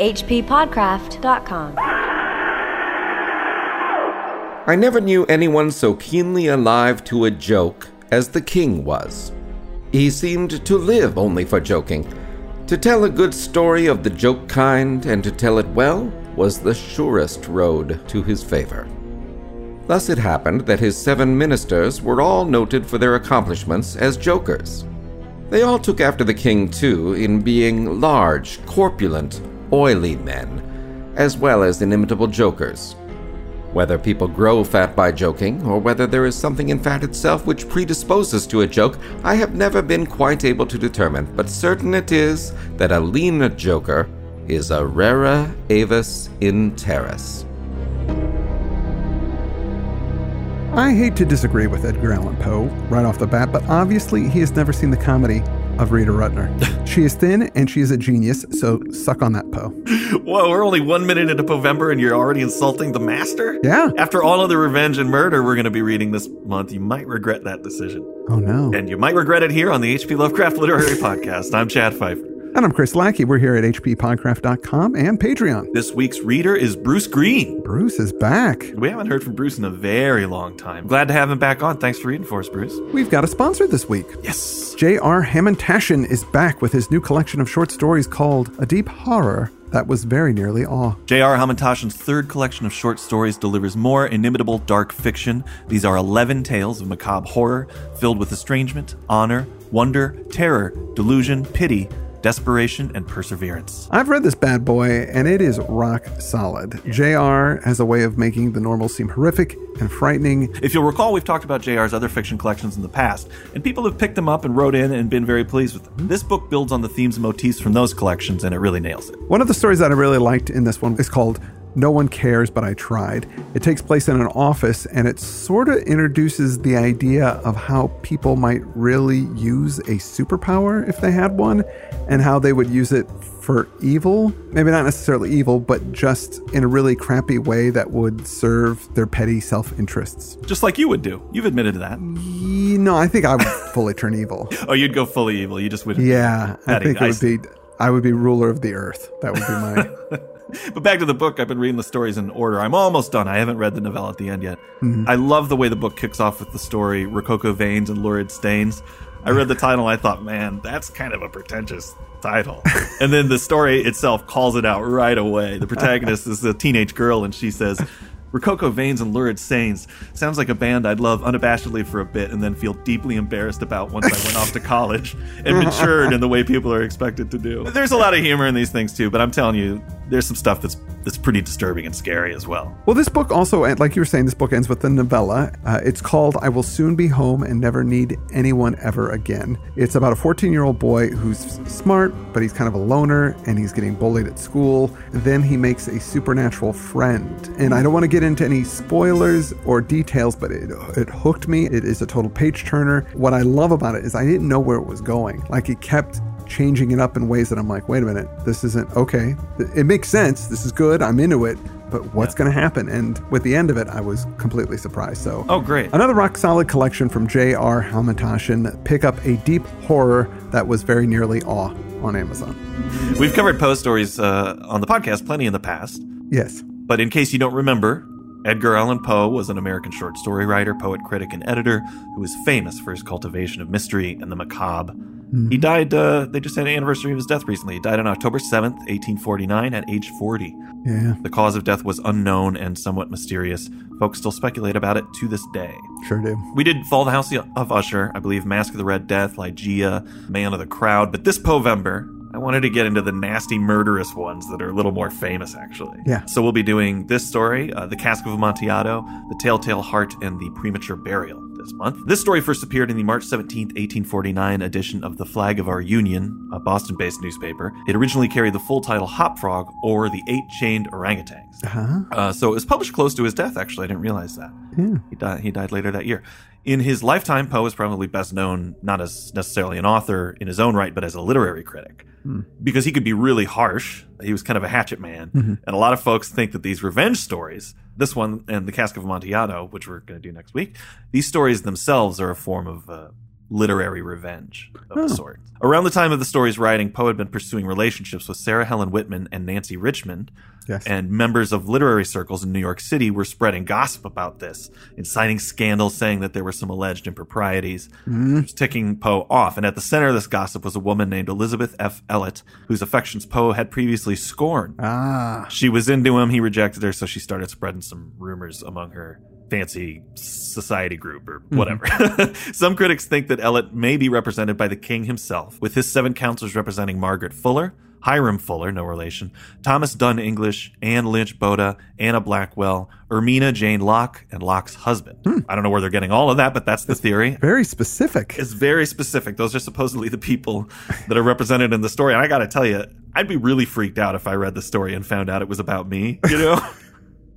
hppodcraft.com. I never knew anyone so keenly alive to a joke as the king was. He seemed to live only for joking. To tell a good story of the joke kind and to tell it well was the surest road to his favor. Thus it happened that his seven ministers were all noted for their accomplishments as jokers. They all took after the king, too, in being large, corpulent, oily men, as well as inimitable jokers. Whether people grow fat by joking, or whether there is something in fat itself which predisposes to a joke, I have never been quite able to determine, but certain it is that a lean joker is a rara avis in terris. I hate to disagree with Edgar Allan Poe right off the bat, but obviously he has never seen the comedy of Rita Rudner. she is thin and she is a genius, so suck on that, Poe. Whoa, we're only one minute into Poevember and you're already insulting the master? Yeah. After all of the revenge and murder we're going to be reading this month, you might regret that decision. Oh no. And you might regret it here on the HP Lovecraft Literary Podcast. I'm Chad Pfeiffer. And I'm Chris Lackey. We're here at hppodcraft.com and Patreon. This week's reader is Bruce Green. Bruce is back. We haven't heard from Bruce in a very long time. Glad to have him back on. Thanks for reading for us, Bruce. We've got a sponsor this week. Yes. J.R. Hamantaschen is back with his new collection of short stories called A Deep Horror That Was Very Nearly Awe. J.R. Hamantaschen's third collection of short stories delivers more inimitable dark fiction. These are 11 tales of macabre horror filled with estrangement, honor, wonder, terror, delusion, pity, desperation, and perseverance. I've read this bad boy, and it is rock solid. JR has a way of making the normal seem horrific and frightening. If you'll recall, we've talked about JR's other fiction collections in the past, and people have picked them up and wrote in and been very pleased with them. This book builds on the themes and motifs from those collections, and it really nails it. One of the stories that I really liked in this one is called no one cares, but I tried. It takes place in an office and it sort of introduces the idea of how people might really use a superpower if they had one and how they would use it for evil. Maybe not necessarily evil, but just in a really crappy way that would serve their petty self interests. Just like you would do. You've admitted to that. You know, I think I would fully turn evil. Oh, you'd go fully evil. You just would. Yeah, I think it I would be. I would be ruler of the earth. That would be my. But back to the book, I've been reading the stories in order. I'm almost done. I haven't read the novella at the end yet. Mm-hmm. I love the way the book kicks off with the story Rococo Veins and Lurid Stains. I read the title I thought, man, that's kind of a pretentious title. and then the story itself calls it out right away. The protagonist is a teenage girl and she says, Rococo Veins and Lurid Stains sounds like a band I'd love unabashedly for a bit and then feel deeply embarrassed about once I went off to college and matured in the way people are expected to do. There's a lot of humor in these things too, but I'm telling you, there's some stuff that's that's pretty disturbing and scary as well. Well, this book also, like you were saying, this book ends with a novella. Uh, it's called I Will Soon Be Home and Never Need Anyone Ever Again. It's about a 14 year old boy who's smart, but he's kind of a loner and he's getting bullied at school. then he makes a supernatural friend. And I don't want to get into any spoilers or details, but it, it hooked me. It is a total page turner. What I love about it is I didn't know where it was going. Like it kept changing it up in ways that I'm like, wait a minute, this isn't okay. It makes sense. This is good. I'm into it. But what's going to happen? And with the end of it, I was completely surprised. So, Oh, great. another rock solid collection from J.R. Hamantaschen. Pick up a deep horror that was very nearly awe on Amazon. We've covered Poe stories uh, on the podcast plenty in the past, Yes. but in case you don't remember, Edgar Allan Poe was an American short story writer, poet, critic, and editor who was famous for his cultivation of mystery and the macabre. He died, uh, they just had an anniversary of his death recently. He died on October 7th, 1849, at age 40. Yeah, The cause of death was unknown and somewhat mysterious. Folks still speculate about it to this day. sure do. We did Fall the House of Usher, I believe Mask of the Red Death, Ligeia, Man of the Crowd, but this Poevember, I wanted to get into the nasty, murderous ones that are a little more famous, actually. Yeah. So we'll be doing this story, uh, The Cask of Amontillado, The Telltale Heart, and The Premature Burial this month. This story first appeared in the March 17, 1849 edition of The Flag of Our Union, a Boston based newspaper. It originally carried the full title Hop Frog or The Eight Chained Orangutans. Huh? Uh, so it was published close to his death, actually. I didn't realize that. He, died, he died later that year. In his lifetime, Poe is probably best known not as necessarily an author in his own right, but as a literary critic. Because he could be really harsh. He was kind of a hatchet man. And a lot of folks think that these revenge stories, this one and The Cask of Amontillado, which we're going to do next week, these stories themselves are a form of uh, literary revenge of the sort. Around the time of the story's writing, Poe had been pursuing relationships with Sarah Helen Whitman and Nancy Richmond. Yes. And members of literary circles in New York City were spreading gossip about this, inciting scandals, saying that there were some alleged improprieties, It was ticking Poe off. And at the center of this gossip was a woman named Elizabeth F. Ellett, whose affections Poe had previously scorned. Ah, She was into him, he rejected her, so she started spreading some rumors among her fancy society group or mm-hmm. whatever. some critics think that Ellett may be represented by the king himself, with his seven counselors representing Margaret Fuller, Hiram Fuller, no relation, Thomas Dunn English, Anne Lynch Botta, Anna Blackwell, Ermina Jane Locke, and Locke's husband. Hmm. I don't know where they're getting all of that, but that's the theory. very specific. It's very specific. Those are supposedly the people that are represented in the story. And I got to tell you, I'd be really freaked out if I read the story and found out it was about me, you know?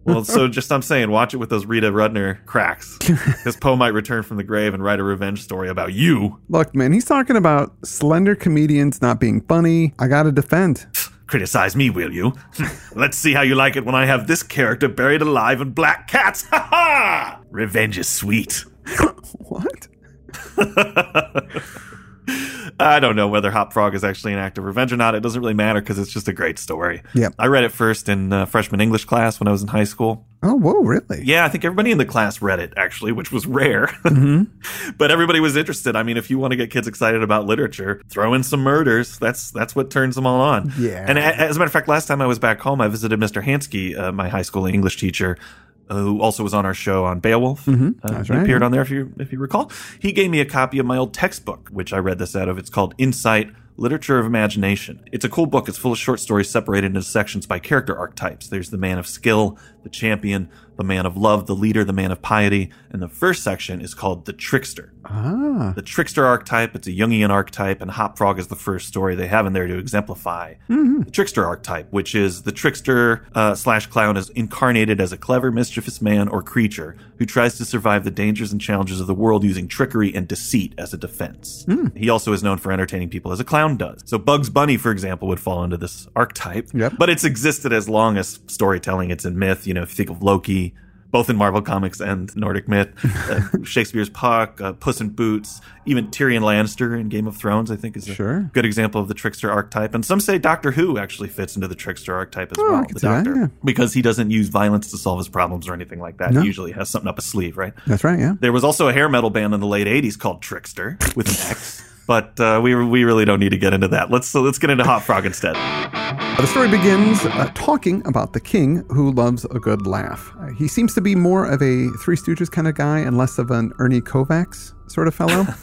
well, so just I'm saying, watch it with those Rita Rudner cracks. Because Poe might return from the grave and write a revenge story about you. Look, man, he's talking about slender comedians not being funny. I gotta defend. Criticize me, will you? Let's see how you like it when I have this character buried alive in black cats. Ha ha! Revenge is sweet. What? I don't know whether Hop Frog is actually an act of revenge or not. It doesn't really matter because it's just a great story. Yep. I read it first in uh, freshman English class when I was in high school. Oh, whoa, really? Yeah, I think everybody in the class read it actually, which was rare. but everybody was interested. I mean, if you want to get kids excited about literature, throw in some murders. That's that's what turns them all on. Yeah. And a- as a matter of fact, last time I was back home, I visited Mr. Hansky, uh, my high school English teacher. Uh, Who also was on our show on Beowulf? Uh, That's he right. appeared on there if you if you recall. He gave me a copy of my old textbook, which I read this out of. It's called Insight: Literature of Imagination. It's a cool book. It's full of short stories separated into sections by character archetypes. There's the man of skill, the champion, the man of love, the leader, the man of piety, and the first section is called the trickster. Ah, The trickster archetype, it's a Jungian archetype, and Hop Frog is the first story they have in there to exemplify the trickster archetype, which is the trickster uh, slash clown is incarnated as a clever, mischievous man or creature who tries to survive the dangers and challenges of the world using trickery and deceit as a defense. He also is known for entertaining people as a clown does. So Bugs Bunny, for example, would fall into this archetype. Yep. But it's existed as long as storytelling. It's in myth. You know, if you think of Loki, both in Marvel Comics and Nordic myth, uh, Shakespeare's Puck, uh, Puss in Boots, even Tyrion Lannister in Game of Thrones, I think is a Sure. good example of the trickster archetype. And some say Doctor Who actually fits into the trickster archetype as Oh, well, the see that, Doctor, yeah. because he doesn't use violence to solve his problems or anything like that. No. He usually has something up his sleeve, right? that's right. Yeah. There was also a hair metal band in the late '80s called Trickster with an X. But uh, we we really don't need to get into that. Let's so let's get into Hop Frog instead. The story begins uh, talking about the king who loves a good laugh. Uh, he seems to be more of a Three Stooges kind of guy and less of an Ernie Kovacs sort of fellow.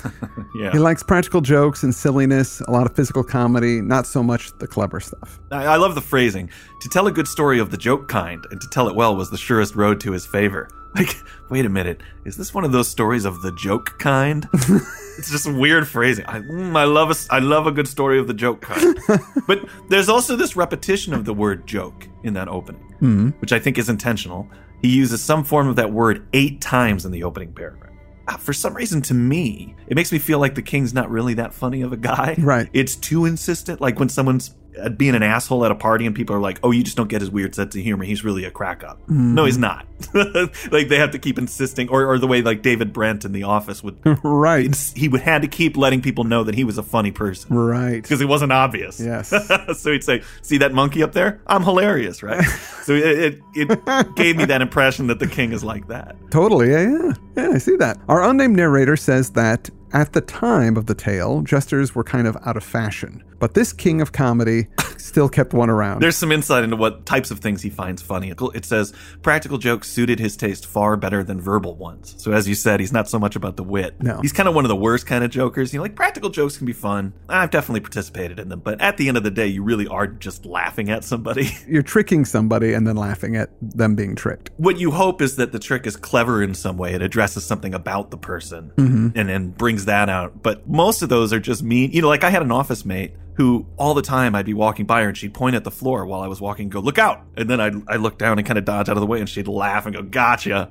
Yeah, he likes practical jokes and silliness, a lot of physical comedy, not so much the clever stuff. I, I love the phrasing. To tell a good story of the joke kind and to tell it well was the surest road to his favor. Like, wait a minute, is this one of those stories of the joke kind? it's just weird phrasing. I, mm, I love a, I love a good story of the joke kind. but there's also this repetition of the word joke in that opening, which I think is intentional. He uses some form of that word eight times in the opening paragraph. Ah, For some reason, to me, it makes me feel like the king's not really that funny of a guy. Right. It's too insistent. Like when someone's uh, being an asshole at a party and people are like, "Oh, you just don't get his weird sense of humor. He's really a crack up." Mm-hmm. No, he's not. like they have to keep insisting, or or the way like David Brent in The Office would. Right. he would had to keep letting people know that he was a funny person Right. because it wasn't obvious. Yes. so he'd say, "See that monkey up there? I'm hilarious, right?" so it, it it gave me that impression that the king is like that. Totally. Yeah, yeah. Yeah, I see that. Our unnamed narrator says that at the time of the tale, jesters were kind of out of fashion. But this king of comedy still kept one around. There's some insight into what types of things he finds funny. It says practical jokes suited his taste far better than verbal ones. So as you said, he's not so much about the wit. No. He's kind of one of the worst kind of jokers. You know, like practical jokes can be fun. I've definitely participated in them, but at the end of the day, you really are just laughing at somebody. You're tricking somebody and then laughing at them being tricked. what you hope is that the trick is clever in some way. It addresses something about the person mm-hmm. and then brings that out. But most of those are just mean. You know, like I had an office mate who all the time I'd be walking by her and she'd point at the floor while I was walking and go, look out. And then I'd, I'd look down and kind of dodge out of the way and she'd laugh and go, gotcha.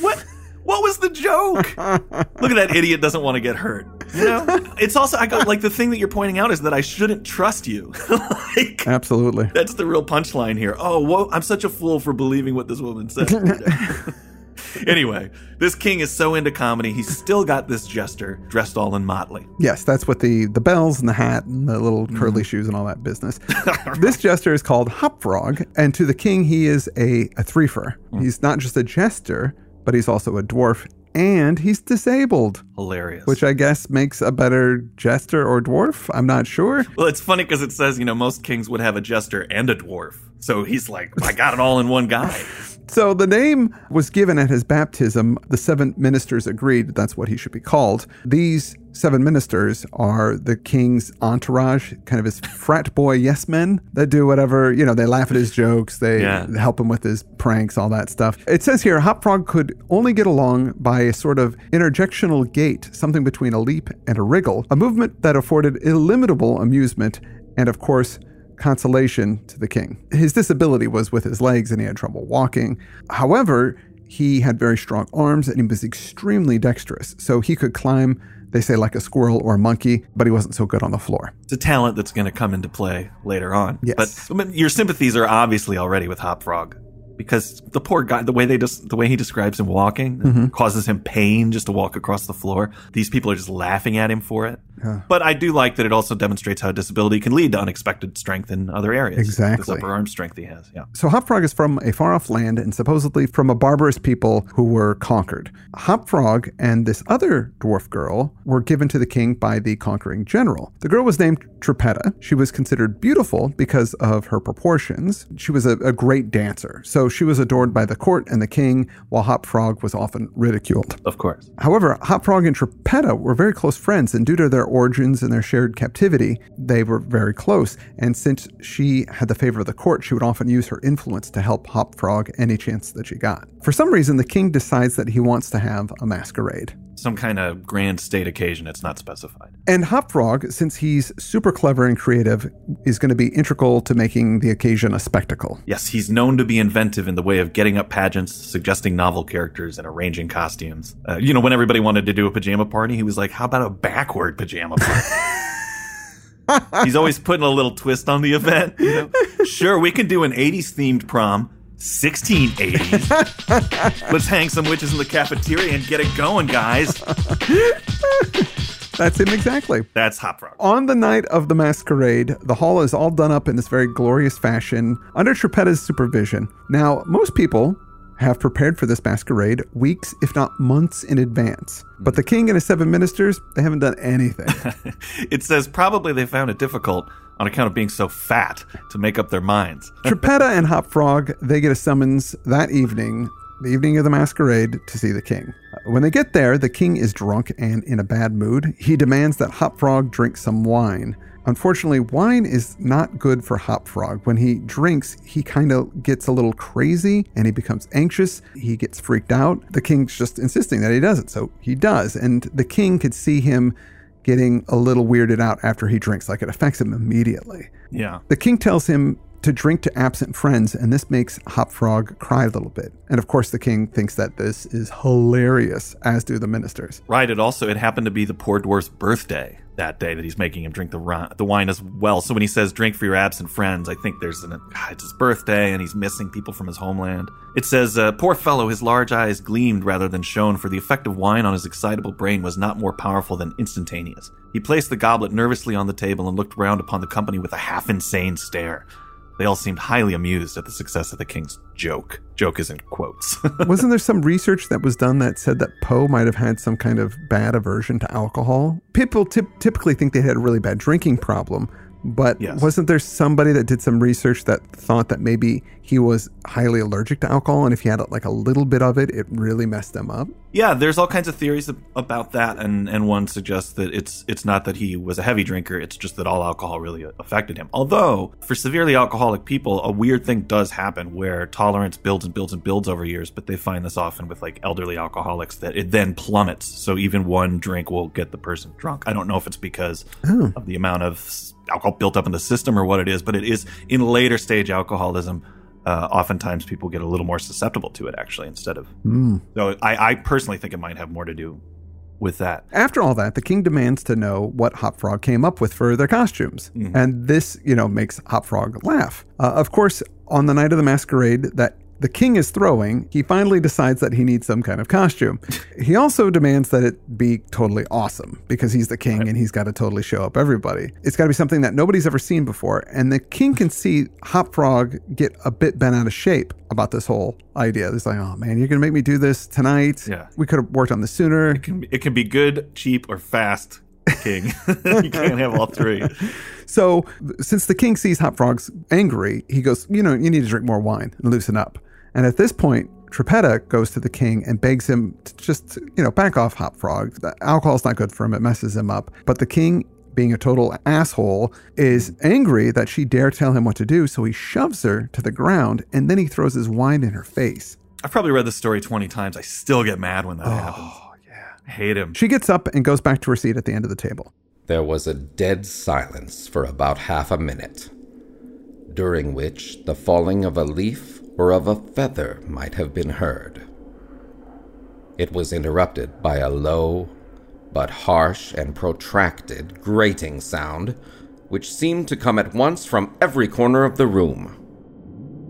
what? What was the joke? Look at that idiot doesn't want to get hurt. You know, it's also I go like the thing that you're pointing out is that I shouldn't trust you. like Absolutely. that's the real punchline here. Oh, whoa, I'm such a fool for believing what this woman said. anyway, this king is so into comedy, he's still got this jester dressed all in motley. Yes, that's what the the bells and the hat and the little mm-hmm. curly shoes and all that business. this jester is called Hopfrog, and to the king he is a, a threefer. Mm. He's not just a jester, but he's also a dwarf and he's disabled, Hilarious. which I guess makes a better jester or dwarf. I'm not sure. well, it's funny because it says, you know, most kings would have a jester and a dwarf. So he's like, I got it all in one guy. So the name was given at his baptism. The seven ministers agreed that's what he should be called. These seven ministers are the king's entourage, kind of his frat boy yes men that do whatever, you know, they laugh at his jokes, they Yeah. help him with his pranks, all that stuff. It says here Hop Frog could only get along by a sort of interjectional gait, something between a leap and a wriggle, a movement that afforded illimitable amusement and, of course, consolation to the king. His disability was with his legs and he had trouble walking. However, he had very strong arms and he was extremely dexterous. So he could climb, they say, like a squirrel or a monkey, but he wasn't so good on the floor. It's a talent that's going to come into play later on. Yes. But your sympathies are obviously already with Hopfrog because the poor guy, the way they just, the way he describes him walking Mm-hmm. causes him pain just to walk across the floor. These people are just laughing at him for it. But I do like that it also demonstrates how disability can lead to unexpected strength in other areas. Exactly. This upper arm strength he has. Yeah. So Hopfrog is from a far off land and supposedly from a barbarous people who were conquered. Hopfrog and this other dwarf girl were given to the king by the conquering general. The girl was named Trippetta. She was considered beautiful because of her proportions. She was a, a great dancer, so she was adored by the court and the king, while Hop Frog was often ridiculed. Of course. However, Hop Frog and Trippetta were very close friends, and due to their origins and their shared captivity, they were very close. And since she had the favor of the court, she would often use her influence to help Hop Frog any chance that she got. For some reason, the king decides that he wants to have a masquerade. Some kind of grand state occasion. It's not specified. And Hopfrog, since he's super clever and creative, is going to be integral to making the occasion a spectacle. Yes, he's known to be inventive in the way of getting up pageants, suggesting novel characters, and arranging costumes. Uh, you know, when everybody wanted to do a pajama party, he was like, how about a backward pajama party? he's always putting a little twist on the event. You know? Sure, we can do an 80s themed prom. 1680s. Let's hang some witches in the cafeteria and get it going, guys. That's him exactly. That's Hop Frog. On the night of the masquerade, the hall is all done up in this very glorious fashion under Trippetta's supervision. Now, most people have prepared for this masquerade weeks, if not months in advance. But the king and his seven ministers, they haven't done anything. It says probably they found it difficult on account of being so fat to make up their minds. Trippetta and Hop Frog, they get a summons that evening, the evening of the masquerade, to see the king. When they get there, the king is drunk and in a bad mood. He demands that Hop Frog drink some wine. Unfortunately, wine is not good for Hop Frog. When he drinks, he kind of gets a little crazy and he becomes anxious. He gets freaked out. The king's just insisting that he does it, so he does. And the king could see him getting a little weirded out after he drinks, like it affects him immediately. Yeah. The king tells him to drink to absent friends, and this makes Hop Frog cry a little bit. And of course, the king thinks that this is hilarious, as do the ministers. Right. It also it happened to be the poor dwarf's birthday that day that he's making him drink the the wine as well. So when he says drink for your absent friends, I think there's an God, it's his birthday and he's missing people from his homeland. It says, uh, "Poor fellow, his large eyes gleamed rather than shone, for the effect of wine on his excitable brain was not more powerful than instantaneous. He placed the goblet nervously on the table and looked round upon the company with a half insane stare." They all seemed highly amused at the success of the king's joke. Joke is in quotes. Wasn't there some research that was done that said that Poe might have had some kind of bad aversion to alcohol? People typ- typically think they had a really bad drinking problem, but Yes. wasn't there somebody that did some research that thought that maybe he was highly allergic to alcohol, and if he had like a little bit of it, it really messed him up? Yeah, there's all kinds of theories about that, and and one suggests that it's it's not that he was a heavy drinker; it's just that all alcohol really uh, affected him. Although for severely alcoholic people, a weird thing does happen where tolerance builds and builds and builds over years. But they find this often with like elderly alcoholics that it then plummets. So even one drink will get the person drunk. I don't know if it's because oh. of the amount of alcohol built up in the system or what it is, but it is in later stage alcoholism. Uh, oftentimes people get a little more susceptible to it actually instead of so I, I personally think it might have more to do with that. After all that, the king demands to know what Hop Frog came up with for their costumes. And this, you know, makes Hop Frog laugh. Uh, of course, on the night of the masquerade, that the king is throwing, he finally decides that he needs some kind of costume. he also demands that it be totally awesome because he's the king and he's got to totally show up everybody. It's got to be something that nobody's ever seen before. And the king can see Hop Frog get a bit bent out of shape about this whole idea. He's like, oh man, you're going to make me do this tonight. Yeah. We could have worked on this sooner. It can, it can be good, cheap, or fast, King. you can't have all three. So, since the king sees Hop Frog's angry, he goes, You know, you need to drink more wine and loosen up. And at this point, Trippetta goes to the king and begs him to just, you know, back off Hop Frog. The alcohol's not good for him, it messes him up. But the king, being a total asshole, is angry that she dare tell him what to do. So he shoves her to the ground and then he throws his wine in her face. I've probably read this story 20 times. I still get mad when that oh, happens. Oh, yeah. I hate him. She gets up and goes back to her seat at the end of the table. There was a dead silence for about half a minute, during which the falling of a leaf or of a feather might have been heard. It was interrupted by a low, but harsh and protracted grating sound, which seemed to come at once from every corner of the room.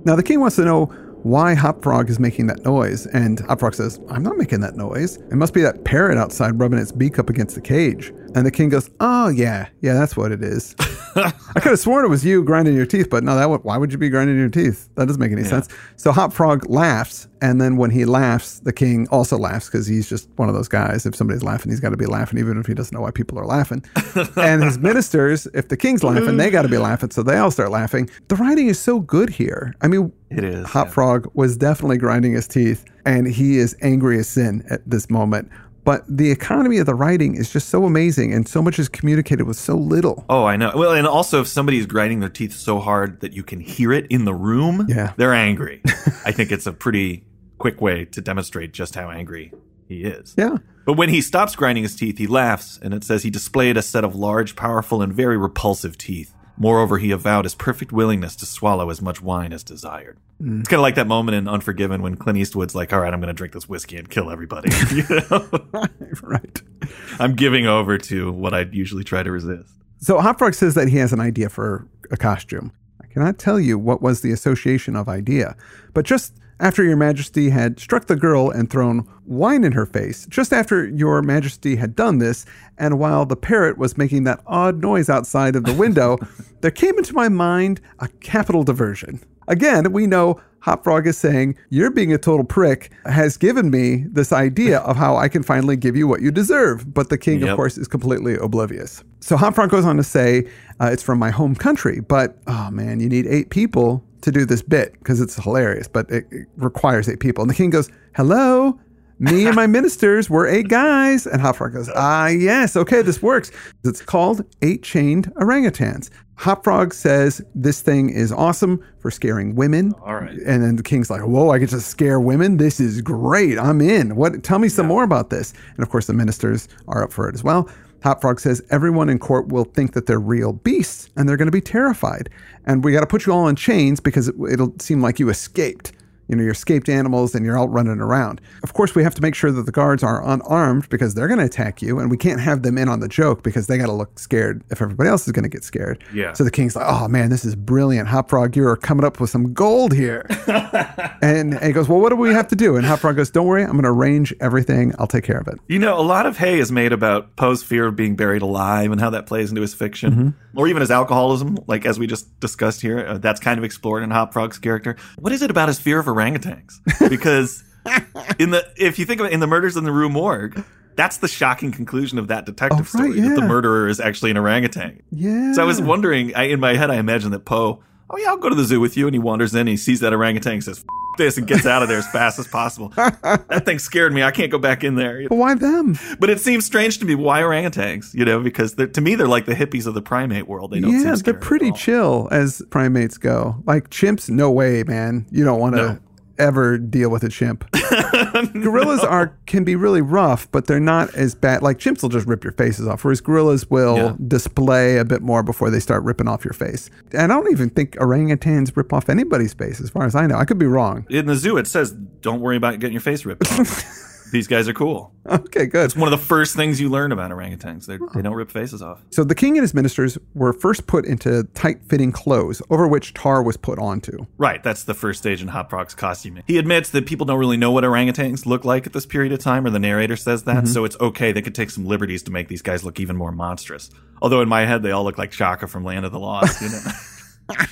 Now, the king wants to know why Hop Frog is making that noise, and Hop Frog says, I'm not making that noise. It must be that parrot outside rubbing its beak up against the cage. And the king goes, Oh, yeah, yeah, that's what it is. I could have sworn it was you grinding your teeth, but no, that would, why would you be grinding your teeth? That doesn't make any sense. So Hop Frog laughs, and then when he laughs, the king also laughs because he's just one of those guys. If somebody's laughing, he's got to be laughing, even if he doesn't know why people are laughing. and his ministers, if the king's laughing, they got to be laughing, so they all start laughing. The writing is so good here. I mean, It is, Hop yeah. Frog was definitely grinding his teeth, and he is angry as sin at this moment. But the economy of the writing is just so amazing, and so much is communicated with so little. Oh, I know. Well, and also if somebody's grinding their teeth so hard that you can hear it in the room, Yeah. they're angry. I think it's a pretty quick way to demonstrate just how angry he is. Yeah. But when he stops grinding his teeth, he laughs, and it says he displayed a set of large, powerful, and very repulsive teeth. Moreover, he avowed his perfect willingness to swallow as much wine as desired. Mm. It's kind of like that moment in Unforgiven when Clint Eastwood's like, "All right, I'm going to drink this whiskey and kill everybody." You know? right. I'm giving over to what I'd usually try to resist. So Hop Frog says that he has an idea for a costume. I cannot tell you what was the association of idea, but just after your majesty had struck the girl and thrown wine in her face, just after your majesty had done this, and while the parrot was making that odd noise outside of the window, there came into my mind a capital diversion. Again, we know Hop Frog is saying, You're being a total prick, has given me this idea of how I can finally give you what you deserve. But the king, of course, is completely oblivious. So Hop Frog goes on to say, uh, It's from my home country, but oh man, you need eight people to do this bit because it's hilarious, but it, it requires eight people. And the king goes, Hello? Me and my ministers were eight guys. And Hop Frog goes, Ah, yes, okay, this works. It's called Eight Chained Orangutans. Hop Frog says this thing is awesome for scaring women. All right. And then the king's like, "Whoa, I get to scare women. This is great. I'm in. What? Tell me some more about this." And of course, the ministers are up for it as well. Hop Frog says everyone in court will think that they're real beasts and they're going to be terrified. And we got to put you all in chains because it, it'll seem like you escaped. You know, you're escaped animals and you're out running around. Of course, we have to make sure that the guards are unarmed because they're going to attack you, and we can't have them in on the joke because they got to look scared if everybody else is going to get scared. Yeah. So the king's like, "Oh man, this is brilliant, Hop Frog. You're coming up with some gold here." and, and he goes, "Well, what do we have to do?" And Hop Frog goes, "Don't worry, I'm going to arrange everything. I'll take care of it." You know, a lot of hay is made about Poe's fear of being buried alive and how that plays into his fiction, or even his alcoholism, like as we just discussed here. Uh, that's kind of explored in Hop Frog's character. What is it about his fear of orangutans? Because in the if you think of it, in the Murders in the Rue Morgue, that's the shocking conclusion of that detective Oh, right, story that the murderer is actually an orangutan. Yeah. So I was wondering, I, in my head, I imagine that Poe, oh yeah, I'll go to the zoo with you, and he wanders in, and he sees that orangutan, and says. F- this and gets out of there as fast as possible. that thing scared me. I can't go back in there. But why them? But it seems strange to me. Why orangutans? You know, because to me they're like the hippies of the primate world. They don't. Yeah, they're pretty chill as primates go. Like chimps, no way, man. You don't want to No. Ever deal with a chimp. gorillas are can be really rough, but they're not as bad. Like chimps will just rip your faces off, whereas gorillas will Yeah. display a bit more before they start ripping off your face. And I don't even think orangutans rip off anybody's face, as far as I know. I could be wrong. In the zoo, it says, "Don't worry about getting your face ripped off." These guys are cool. Okay, good. It's one of the first things you learn about orangutans. They're, They don't rip faces off. So the king and his ministers were first put into tight fitting clothes over which tar was put onto. Right, that's the first stage in Hop Frog's costuming. He admits that people don't really know what orangutans look like at this period of time, or the narrator says that, mm-hmm. so it's okay. They could take some liberties to make these guys look even more monstrous. Although in my head, they all look like Chaka from Land of the Lost, you know?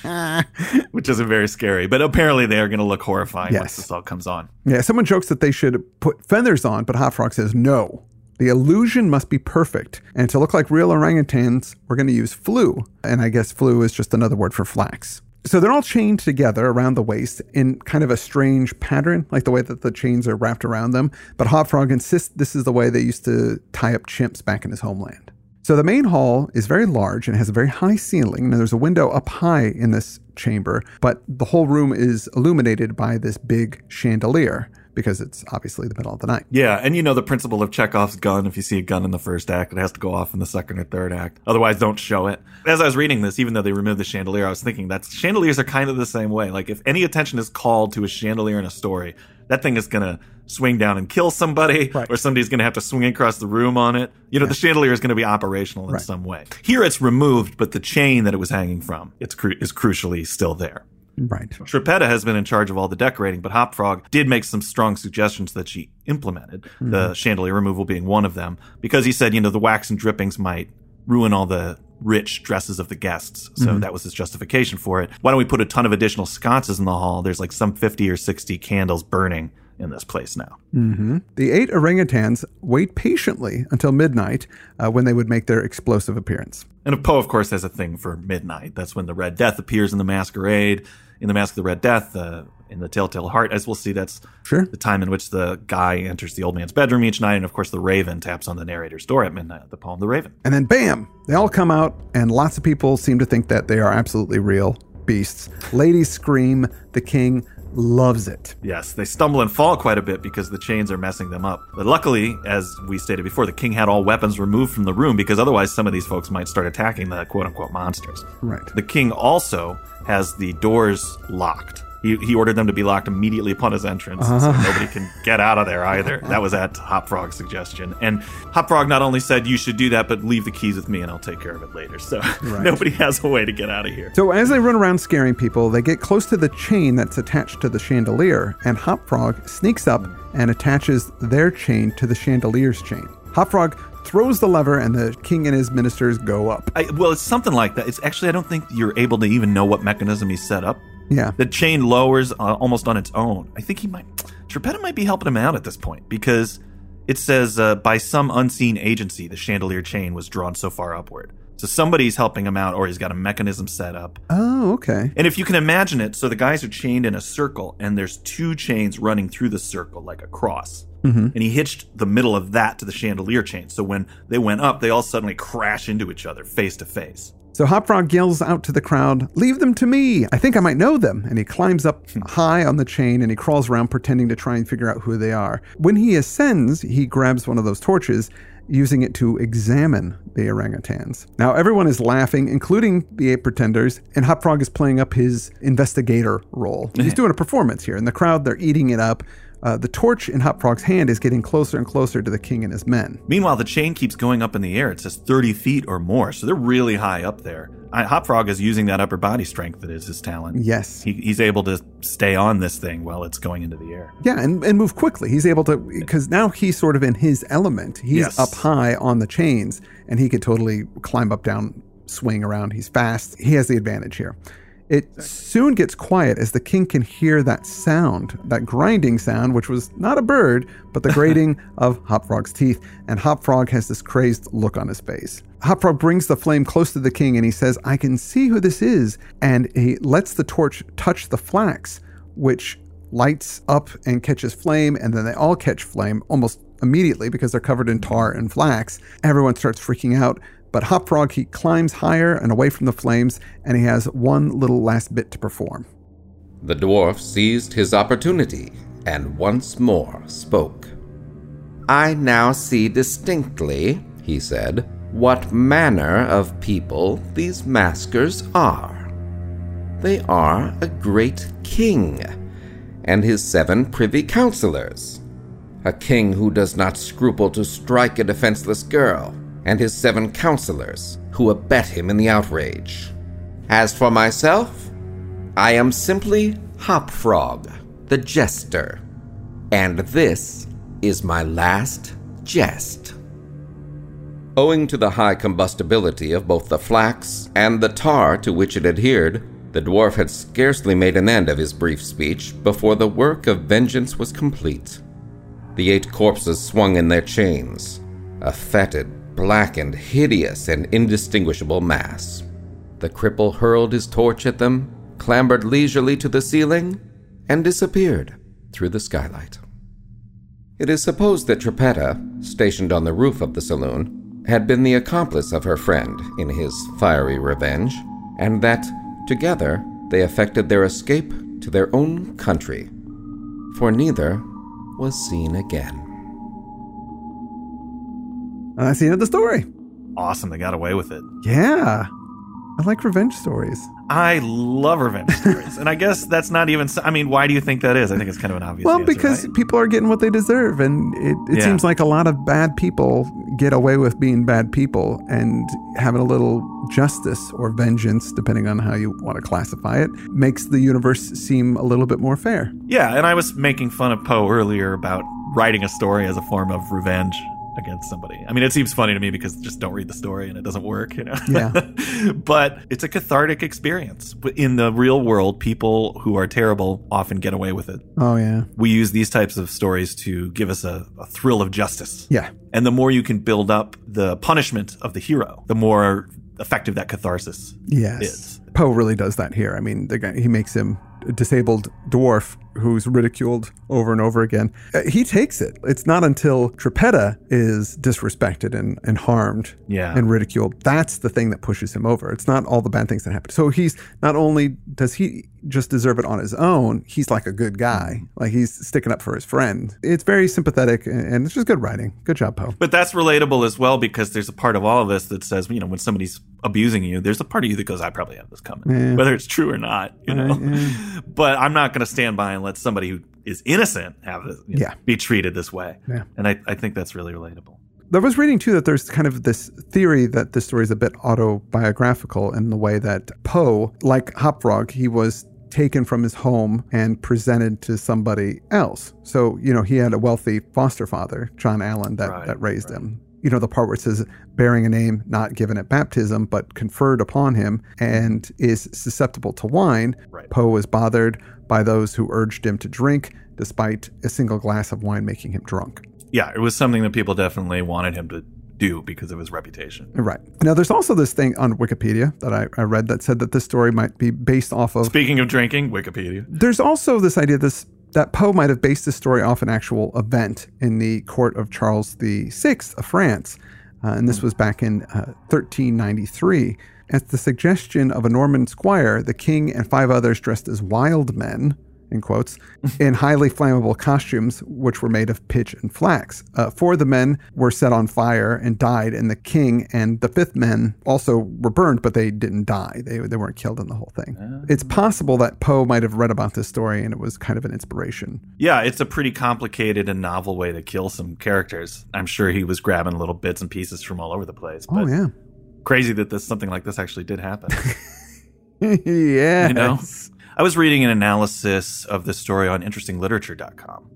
Which isn't very scary, but apparently they are going to look horrifying Yes. once this all comes on. Yeah, someone jokes that they should put feathers on, but Hop Frog says no. The illusion must be perfect. And to look like real orangutans, we're going to use flu. And I guess flu is just another word for flax. So they're all chained together around the waist in kind of a strange pattern, like the way that the chains are wrapped around them. But Hop Frog insists this is the way they used to tie up chimps back in his homeland. So the main hall is very large and has a very high ceiling. And there's a window up high in this chamber, but the whole room is illuminated by this big chandelier because it's obviously the middle of the night. Yeah, and you know the principle of Chekhov's gun. If you see a gun in the first act, it has to go off in the second or third act. Otherwise, don't show it. As I was reading this, even though they removed the chandelier, I was thinking that chandeliers are kind of the same way. Like, if any attention is called to a chandelier in a story, that thing is to swing down and kill somebody, Right. or somebody's going to have to swing across the room on it. You know, the chandelier is going to be operational in Right. some way. Here it's removed, but the chain that it was hanging from it's cru- is crucially still there. Right. Trippetta has been in charge of all the decorating, but Hopfrog did make some strong suggestions that she implemented, the mm-hmm. chandelier removal being one of them, because he said, you know, the wax and drippings might ruin all the rich dresses of the guests. So mm-hmm. that was his justification for it. Why don't we put a ton of additional sconces in the hall? There's like some 50 or 60 candles burning in this place now. The eight orangutans wait patiently until midnight uh, when they would make their explosive appearance. And Poe, of course, has a thing for midnight. That's when the Red Death appears in the Masquerade. In the Mask of the Red Death, uh, in the Telltale Heart, as we'll see, that's Sure. the time in which the guy enters the old man's bedroom each night. And of course, the Raven taps on the narrator's door at midnight, the poem The Raven. And then bam, they all come out, and lots of people seem to think that they are absolutely real beasts. Ladies scream, the king loves it. Yes, they stumble and fall quite a bit because the chains are messing them up. But luckily, as we stated before, the king had all weapons removed from the room because otherwise some of these folks might start attacking the quote unquote monsters. Right. The king also has the doors locked. He, he ordered them to be locked immediately upon his entrance so uh-huh. nobody can get out of there either. That was at Hop Frog's suggestion. And Hop Frog not only said, You should do that, but leave the keys with me and I'll take care of it later. So nobody has a way to get out of here. So as they run around scaring people, they get close to the chain that's attached to the chandelier, and Hop Frog sneaks up and attaches their chain to the chandelier's chain. Hop Frog throws the lever, and the king and his ministers go up. I, well, it's something like that. It's actually, I don't think you're able to even know what mechanism he set up. Yeah. The chain lowers uh, almost on its own. I think he might, Trippetta might be helping him out at this point because it says uh, by some unseen agency, the chandelier chain was drawn so far upward. So somebody's helping him out or he's got a mechanism set up. Oh, okay. And if you can imagine it, so the guys are chained in a circle and there's two chains running through the circle like a cross. And he hitched the middle of that to the chandelier chain. So when they went up, they all suddenly crash into each other face to face. So Hopfrog yells out to the crowd, Leave them to me! I think I might know them. And he climbs up hmm. high on the chain and he crawls around pretending to try and figure out who they are. When he ascends, he grabs one of those torches, using it to examine the orangutans. Now, everyone is laughing, including the eight pretenders, and Hopfrog is playing up his investigator role. He's doing a performance here. In the crowd, they're eating it up. Uh, the torch in Hop Frog's hand is getting closer and closer to the king and his men. Meanwhile, the chain keeps going up in the air. It says 30 feet or more. So they're really high up there. I, Hopfrog is using that upper body strength that is his talent. Yes. He, he's able to stay on this thing while it's going into the air. Yeah, and, and move quickly. He's able to because now he's sort of in his element. He's Yes. up high on the chains, and he could totally climb up, down, swing around. He's fast. He has the advantage here. It soon gets quiet as the king can hear that sound, that grinding sound, which was not a bird, but the grating of Hop Frog's teeth. And Hop Frog has this crazed look on his face. Hop Frog brings the flame close to the king and he says, I can see who this is. And he lets the torch touch the flax, which lights up and catches flame, and then they all catch flame almost immediately because they're covered in tar and flax. Everyone starts freaking out. But Hop Frog, he climbs higher and away from the flames, and he has one little last bit to perform. The dwarf seized his opportunity and once more spoke. I now see distinctly, he said, what manner of people these maskers are. They are a great king, and his seven privy councillors. a king who does not scruple to strike a defenseless girl, and his seven counselors who abet him in the outrage. As for myself, I am simply Hopfrog, the jester, and this is my last jest. Owing to the high combustibility of both the flax and the tar to which it adhered, the dwarf had scarcely made an end of his brief speech before the work of vengeance was complete. The eight corpses swung in their chains, a fetid, blackened, hideous, and indistinguishable mass. The cripple hurled his torch at them, clambered leisurely to the ceiling, and disappeared through the skylight. It is supposed that Trippetta, stationed on the roof of the saloon, had been the accomplice of her friend in his fiery revenge, and that, together, they effected their escape to their own country. For neither was seen again. And that's the end of the story. Awesome, they got away with it. Yeah. I like revenge stories. I love revenge stories, and I guess that's not even. I mean, why do you think that is? I think it's kind of an obvious. Well, answer, because right? people are getting what they deserve, and it, it Yeah. seems like a lot of bad people get away with being bad people, and having a little justice or vengeance, depending on how you want to classify it, makes the universe seem a little bit more fair. yeah, and I was making fun of Poe earlier about writing a story as a form of revenge against somebody. I mean, it seems funny to me because just don't read the story and it doesn't work, you know. Yeah. but it's a cathartic experience. In the real world, people who are terrible often get away with it. Oh yeah, We use these types of stories to give us a, a thrill of justice. yeah, And the more you can build up the punishment of the hero, the more effective that catharsis yes. is. Poe really does that here. I mean, the guy he makes him a disabled dwarf who's ridiculed over and over again. Uh, he takes it. It's not until Trippetta is disrespected and, and harmed Yeah. and ridiculed. That's the thing that pushes him over. It's not all the bad things that happen. So he's not only does he just deserve it on his own, he's like a good guy. Like he's sticking up for his friend. It's very sympathetic and, it's just good writing. Good job, Poe. But that's relatable as well because there's a part of all of this that says, you know, when somebody's abusing you, there's a part of you that goes, I probably have this coming, Yeah. whether it's true or not, you know. Right, but I'm not going to stand by and let somebody who is innocent have this, you know, Yeah. be treated this way. Yeah. And I, I think that's really relatable. I was reading too that there's kind of this theory that this story is a bit autobiographical in the way that Poe, like Hopfrog, he was taken from his home and presented to somebody else. So, you know, he had a wealthy foster father, John Allan, that, Right, that raised him. You know, the part where it says bearing a name not given at baptism, but conferred upon him and is susceptible to wine. Right. Poe was bothered by those who urged him to drink, despite a single glass of wine making him drunk. Yeah, it was something that people definitely wanted him to do because of his reputation. Right. Now, there's also this thing on Wikipedia that I, I read that said that this story might be based off of. Speaking of drinking, Wikipedia. There's also this idea this that Poe might have based this story off an actual event in the court of Charles VI of France, uh, and this was back in uh, 1393. At the suggestion of a Norman squire, the king and five others dressed as wild men, in quotes, in highly flammable costumes, which were made of pitch and flax. Uh, four of the men were set on fire and died, and the king and the fifth men also were burned, but they didn't die. They, they weren't killed in the whole thing. It's possible that Poe might have read about this story and it was kind of an inspiration. Yeah, it's a pretty complicated and novel way to kill some characters. I'm sure he was grabbing little bits and pieces from all over the place. But Oh, yeah. crazy that this something like this actually did happen. yeah. You know? I was reading an analysis of this story on interestingliterature.com.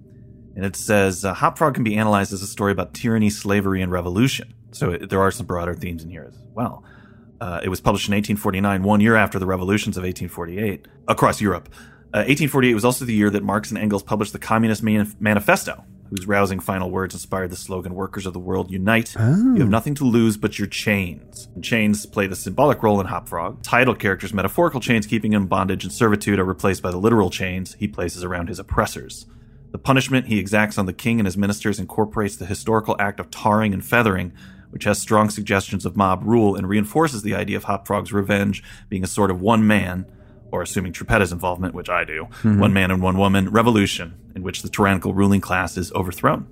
And it says uh, Hopfrog can be analyzed as a story about tyranny, slavery, and revolution. So it, there are some broader themes in here as well. Uh, it was published in 1849, one year after the revolutions of 1848, across Europe. Uh, 1848 was also the year that Marx and Engels published the Communist Manif- Manifesto, whose rousing final words inspired the slogan "Workers of the world, unite! You have oh. nothing to lose but your chains." And chains play the symbolic role in Hopfrog. Title characters' metaphorical chains keeping him in bondage and servitude are replaced by the literal chains he places around his oppressors. The punishment he exacts on the king and his ministers incorporates the historical act of tarring and feathering, which has strong suggestions of mob rule and reinforces the idea of Hopfrog's revenge being a sort of one man, or assuming Trippetta's involvement, which I do, one man and one woman revolution in which the tyrannical ruling class is overthrown.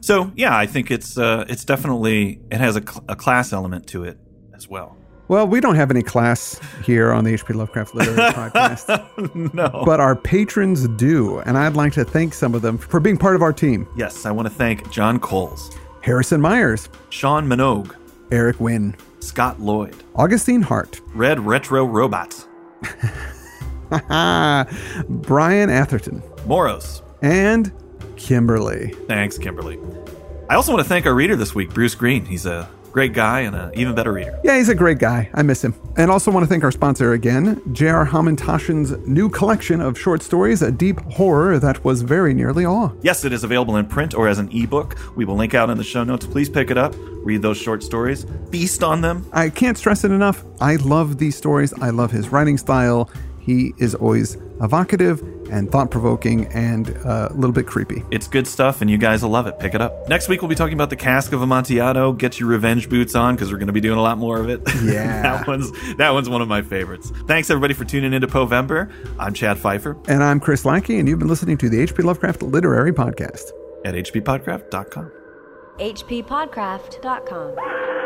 So yeah, I think it's uh, it's definitely it has a, cl- a class element to it as well. Well, we don't have any class here on the HP Lovecraft Literary Podcast, no. but our patrons do. And I'd like to thank some of them for being part of our team yes, I want to thank John Coles, Harrison Myers, Sean Minogue, Eric Wynn, Scott Lloyd, Augustine Hart, Red Retro Robots, Brian Atherton, Moros. and Kimberly. Thanks, Kimberly. I also want to thank our reader this week, Bruce Green. He's a great guy and an even better reader. Yeah, he's a great guy. I miss him. And also want to thank our sponsor again, J.R. Hamantaschen's new collection of short stories, a deep horror that was very nearly awe. Yes, it is available in print or as an ebook. We will link out in the show notes. Please pick it up, read those short stories, feast on them. I can't stress it enough. I love these stories. I love his writing style. He is always evocative and thought provoking and uh, a little bit creepy. It's good stuff, and you guys will love it. Pick it up. Next week, we'll be talking about the Cask of Amontillado. Get your revenge boots on because we're going to be doing a lot more of it. Yeah. that one's that one's one of my favorites. Thanks everybody for tuning into Poevember. I'm Chad Fifer And I'm Chris Lackey, and you've been listening to the H.P. Lovecraft Literary Podcast. at hppodcraft.com. hppodcraft.com.